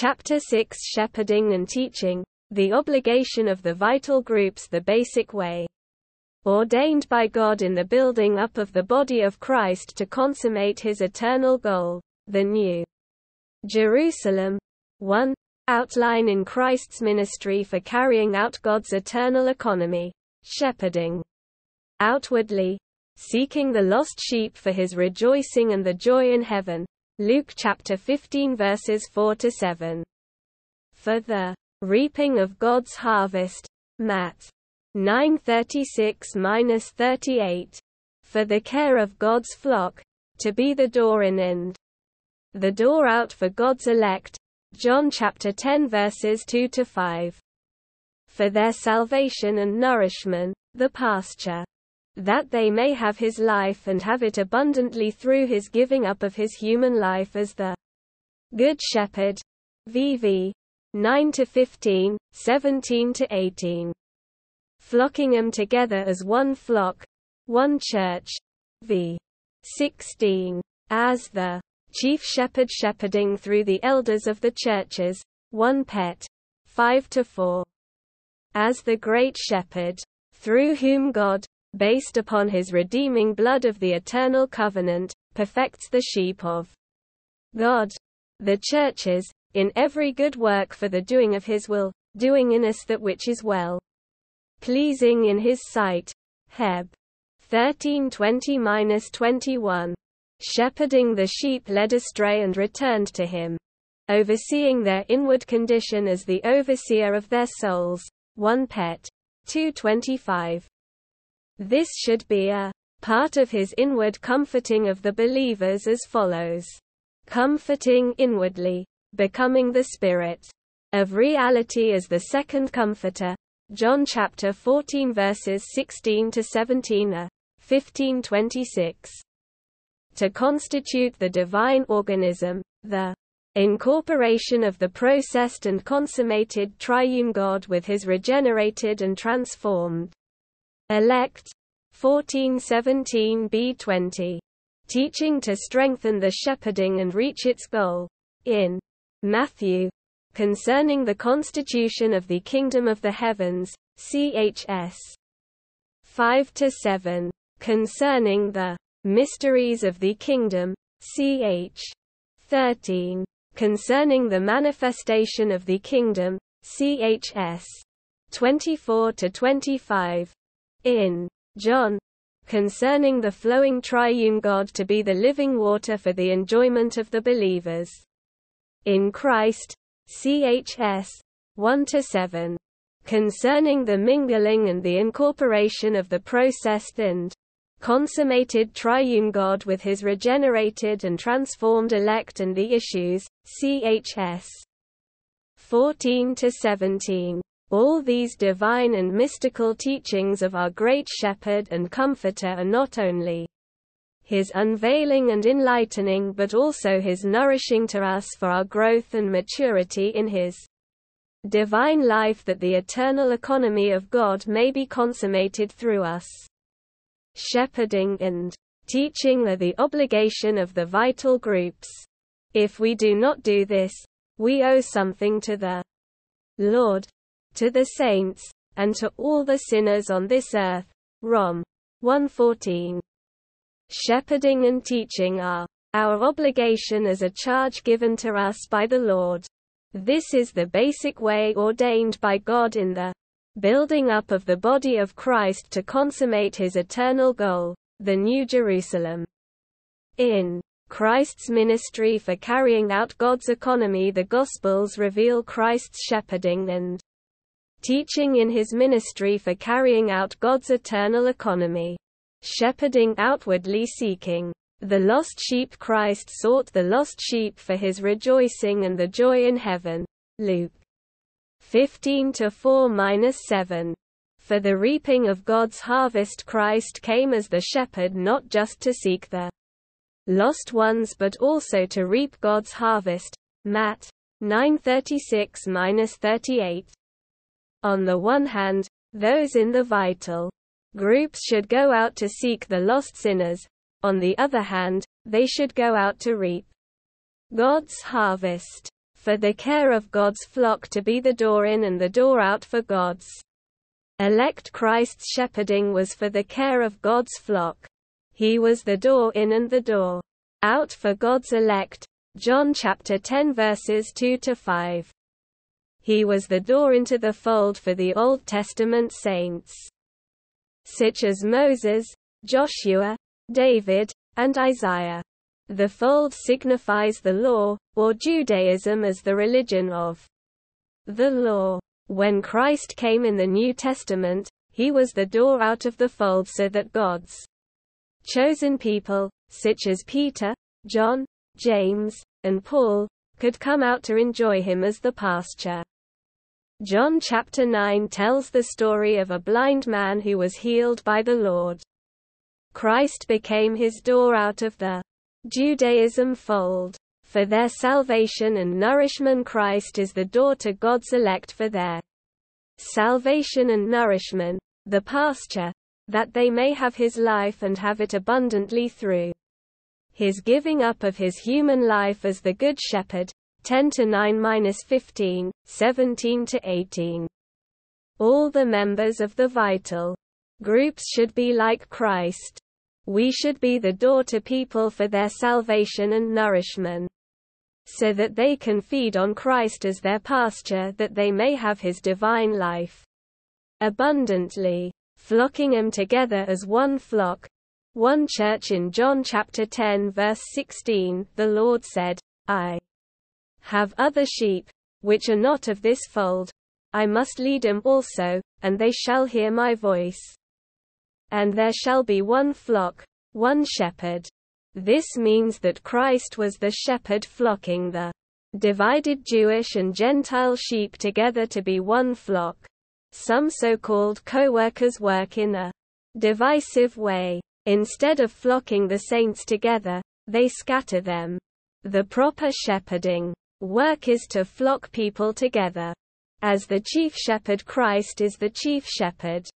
Chapter 6 Shepherding and Teaching The obligation of the vital groups The basic way ordained by God in the building up of the body of Christ to consummate his eternal goal, the New Jerusalem. 1. Outline in Christ's ministry for carrying out God's eternal economy, shepherding. Outwardly, seeking the lost sheep for his rejoicing and the joy in heaven. Luke chapter 15 verses 4 to 7. For the reaping of God's harvest. Matt 9:36-38. For the care of God's flock, to be the door in and the door out for God's elect. John chapter 10 verses 2 to 5. For their salvation and nourishment, the pasture that they may have his life and have it abundantly through his giving up of his human life as the Good Shepherd. VV 9 to 15, 17 to 18 flocking them together as one flock, one church. V. 16. As the chief shepherd shepherding through the elders of the churches, one pet. 5 to 4. As the great shepherd, through whom God, based upon his redeeming blood of the eternal covenant, perfects the sheep of God. The churches, in every good work for the doing of his will, doing in us that which is well pleasing in his sight. Heb. 1320-21. Shepherding the sheep led astray and returned to him. Overseeing their inward condition as the overseer of their souls. 1 Pet. 225. This should be a part of his inward comforting of the believers as follows. Comforting inwardly, becoming the Spirit of reality as the second comforter, John chapter 14 verses 16 to 17 a 1526 to constitute the divine organism the incorporation of the processed and consummated triune God with his regenerated and transformed elect 1417 b20 teaching to strengthen the shepherding and reach its goal in Matthew Concerning the Constitution of the Kingdom of the Heavens, chs. 5 to 7. Concerning the mysteries of the kingdom, ch. 13. Concerning the manifestation of the kingdom, chs. 24 to 25. In John, concerning the flowing triune God to be the living water for the enjoyment of the believers. In Christ, CHS 1 to 7 concerning the mingling and the incorporation of the processed and consummated triune God with his regenerated and transformed elect and the issues, chs. 14 to 17. All these divine and mystical teachings of our great shepherd and comforter are not only his unveiling and enlightening but also his nourishing to us for our growth and maturity in his divine life that the eternal economy of God may be consummated through us. Shepherding and teaching are the obligation of the vital groups. If we do not do this, we owe something to the Lord, to the saints, and to all the sinners on this earth. Rom. 114. Shepherding and teaching are our obligation as a charge given to us by the Lord. This is the basic way ordained by God in the building up of the body of Christ to consummate his eternal goal, the New Jerusalem. In Christ's ministry for carrying out God's economy the Gospels reveal Christ's shepherding and teaching in his ministry for carrying out God's eternal economy shepherding outwardly seeking. The lost sheep Christ sought the lost sheep for his rejoicing and the joy in heaven. Luke 15 to 4-7. For the reaping of God's harvest Christ came as the shepherd not just to seek the lost ones but also to reap God's harvest. Matt 9:36-38. On the one hand, those in the vital Groups should go out to seek the lost sinners. On the other hand, they should go out to reap God's harvest. for the care of God's flock to be the door in and the door out for God's elect Christ's shepherding was for the care of God's flock. He was the door in and the door out for God's elect. John chapter 10 verses 2 to 5. He was the door into the fold for the Old Testament saints, such as Moses, Joshua, David, and Isaiah. The fold signifies the law, or Judaism as the religion of the law. When Christ came in the New Testament, he was the door out of the fold so that God's chosen people, such as Peter, John, James, and Paul, could come out to enjoy him as the pasture. John chapter 9 tells the story of a blind man who was healed by the Lord. Christ became his door out of the Judaism fold. For their salvation and nourishment Christ is the door to God's elect for their salvation and nourishment, the pasture, that they may have his life and have it abundantly through his giving up of his human life as the Good Shepherd. 10 to 9 15, 17 to 18. All the members of the vital groups should be like Christ. We should be the door to people for their salvation and nourishment. So that they can feed on Christ as their pasture that they may have his divine life abundantly, flocking them together as one flock. One church in John chapter 10 verse 16, the Lord said, I have other sheep, which are not of this fold. I must lead them also, and they shall hear my voice. And there shall be one flock, one shepherd. This means that Christ was the shepherd flocking the divided Jewish and Gentile sheep together to be one flock. Some so-called co-workers work in a divisive way. Instead of flocking the saints together, they scatter them. The proper shepherding work is to flock people together. As the chief shepherd Christ is the chief shepherd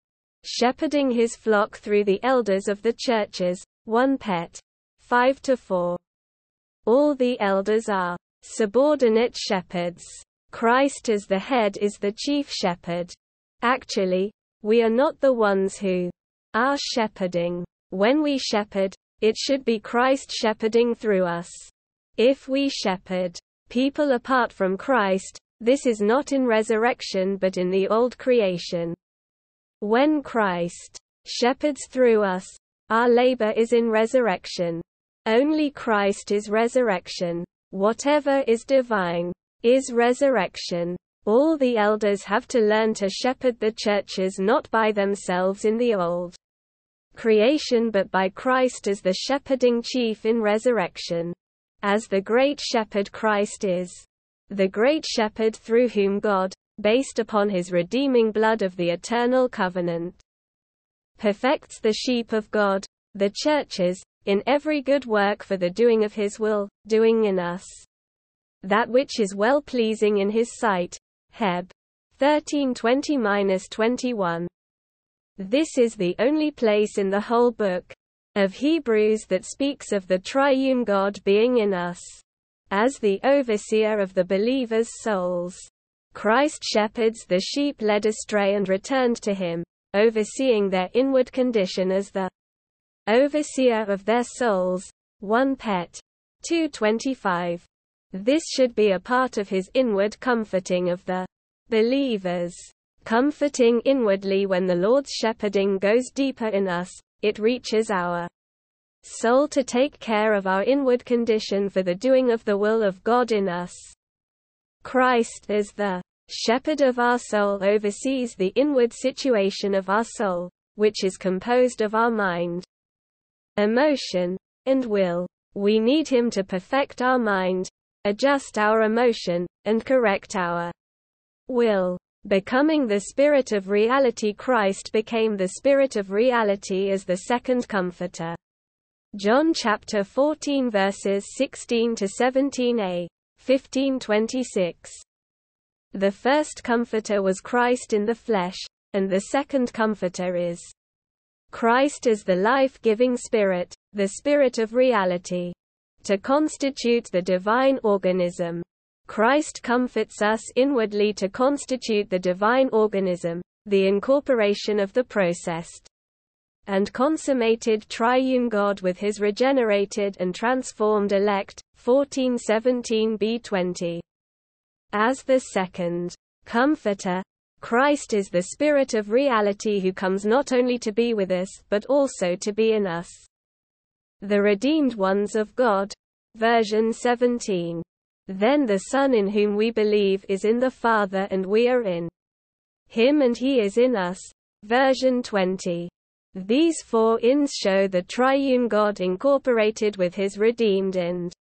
shepherding his flock through the elders of the churches, 1 Pet. 5 to 4. All the elders are subordinate shepherds. Christ as the head is the chief shepherd. Actually, we are not the ones who are shepherding. When we shepherd, it should be Christ shepherding through us. If we shepherd people apart from Christ, this is not in resurrection but in the old creation. When Christ shepherds through us, our labor is in resurrection. Only Christ is resurrection. Whatever is divine is resurrection. All the elders have to learn to shepherd the churches not by themselves in the old creation but by Christ as the shepherding chief in resurrection. As the great shepherd Christ is the great shepherd through whom God, based upon his redeeming blood of the eternal covenant, perfects the sheep of God, the churches, in every good work for the doing of his will, doing in us that which is well pleasing in his sight. Heb. 1320-21. This is the only place in the whole book of Hebrews that speaks of the triune God being in us as the overseer of the believers' souls. Christ shepherds the sheep led astray and returned to him, overseeing their inward condition as the overseer of their souls. 1 Pet. 225. This should be a part of his inward comforting of the believers. Comforting inwardly when the Lord's shepherding goes deeper in us, it reaches our soul to take care of our inward condition for the doing of the will of God in us. Christ is the shepherd of our soul oversees the inward situation of our soul, which is composed of our mind, emotion, and will. We need him to perfect our mind, adjust our emotion, and correct our will. Becoming the Spirit of reality Christ became the Spirit of reality as the second Comforter. John chapter 14 verses 16 to 17a. 1526. The first Comforter was Christ in the flesh, and the second Comforter is Christ as the life-giving Spirit, the Spirit of reality. To constitute the divine organism, Christ comforts us inwardly to constitute the divine organism, the incorporation of the processed and consummated triune God with his regenerated and transformed elect. 1417b20. As the second Comforter, Christ is the Spirit of reality who comes not only to be with us, but also to be in us. The redeemed ones of God. Version 17. Then the Son in whom we believe is in the Father and we are in him and he is in us. Version 20. These four ins show the triune God incorporated with his redeemed and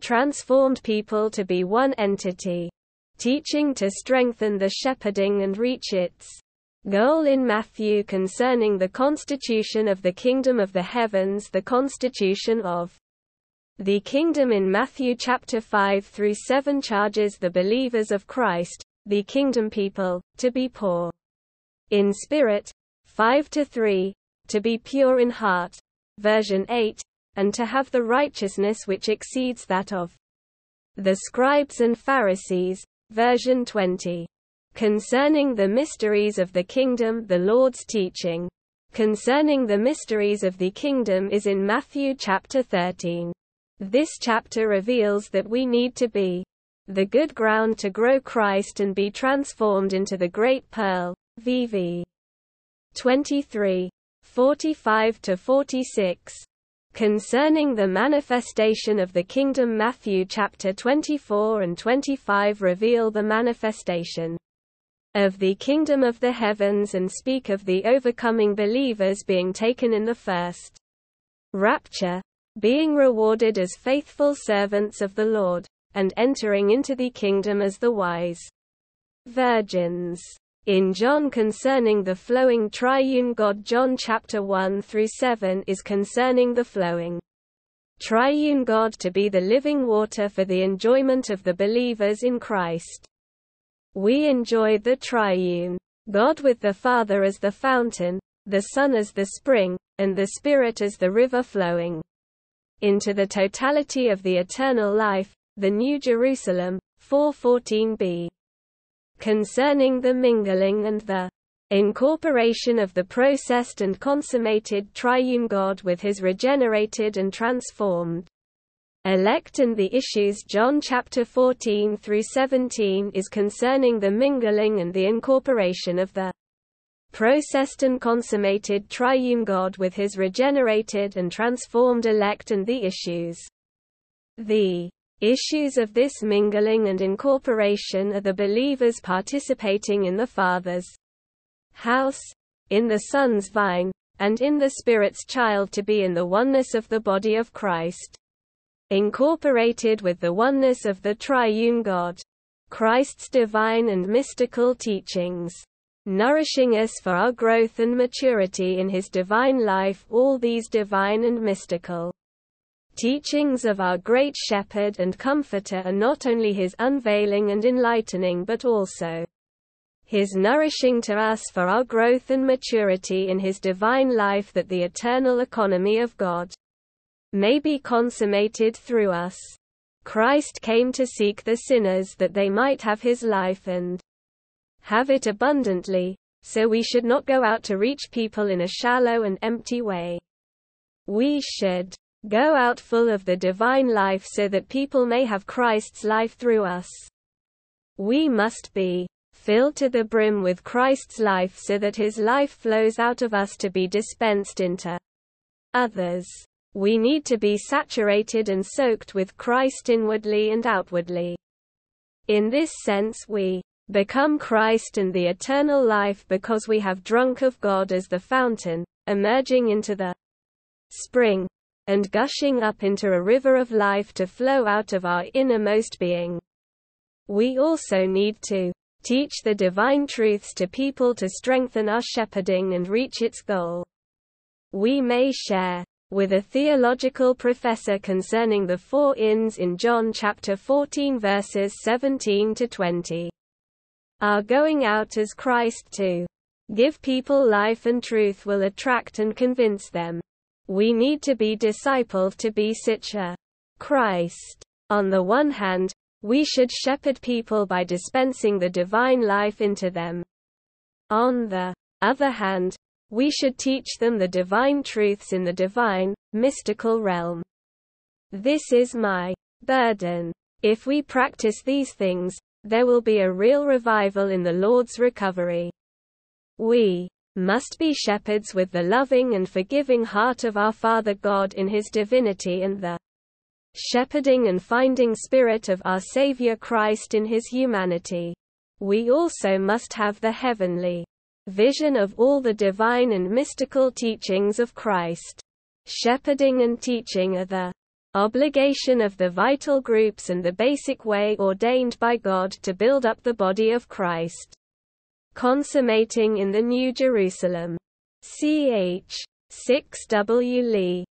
transformed people to be one entity, teaching to strengthen the shepherding and reach its goal in Matthew concerning the constitution of the kingdom of the heavens the constitution of the kingdom in Matthew chapter 5 through 7 charges the believers of Christ, the kingdom people, to be poor in spirit, 5 to 3, to be pure in heart, version 8, and to have the righteousness which exceeds that of the scribes and Pharisees, version 20. Concerning the mysteries of the kingdom, the Lord's teaching concerning the mysteries of the kingdom is in Matthew chapter 13. This chapter reveals that we need to be the good ground to grow Christ and be transformed into the great pearl. VV 23. 45 to 46. Concerning the manifestation of the kingdom Matthew chapter 24 and 25 reveal the manifestation of the kingdom of the heavens and speak of the overcoming believers being taken in the first rapture, being rewarded as faithful servants of the Lord, and entering into the kingdom as the wise virgins. In John concerning the flowing triune God John chapter 1 through 7 is concerning the flowing triune God to be the living water for the enjoyment of the believers in Christ. We enjoy the triune God with the Father as the fountain, the Son as the spring, and the Spirit as the river flowing into the totality of the eternal life, the New Jerusalem, 414b. Concerning the mingling and the incorporation of the processed and consummated triune God with his regenerated and transformed elect and the issues John chapter 14 through 17 is concerning the mingling and the incorporation of the processed and consummated triune God with his regenerated and transformed elect and the issues. The issues of this mingling and incorporation are the believers participating in the Father's house, in the Son's vine, and in the Spirit's child to be in the oneness of the body of Christ. Incorporated with the oneness of the triune God. Christ's divine and mystical teachings nourishing us for our growth and maturity in His divine life. All these divine and mystical teachings of our great Shepherd and Comforter are not only His unveiling and enlightening but also His nourishing to us for our growth and maturity in His divine life that the eternal economy of God may be consummated through us. Christ came to seek the sinners that they might have His life and have it abundantly, so we should not go out to reach people in a shallow and empty way. We should go out full of the divine life so that people may have Christ's life through us. We must be filled to the brim with Christ's life so that his life flows out of us to be dispensed into others. We need to be saturated and soaked with Christ inwardly and outwardly. In this sense we become Christ and the eternal life because we have drunk of God as the fountain, emerging into the spring, and gushing up into a river of life to flow out of our innermost being. We also need to teach the divine truths to people to strengthen our shepherding and reach its goal. We may share with a theological professor concerning the four ins in John chapter 14 verses 17 to 20 are going out as Christ to give people life and truth will attract and convince them. We need to be discipled to be such a Christ. On the one hand, We should shepherd people by dispensing the divine life into them. On the other hand, we should teach them the divine truths in the divine, mystical realm. This is my burden. If we practice these things, there will be a real revival in the Lord's recovery. We must be shepherds with the loving and forgiving heart of our Father God in His divinity and the shepherding and finding spirit of our Savior Christ in His humanity. We also must have the heavenly vision of all the divine and mystical teachings of Christ. Shepherding and teaching are the obligation of the vital groups and the basic way ordained by God to build up the body of Christ. Consummating in the New Jerusalem. Ch. 6 W. Lee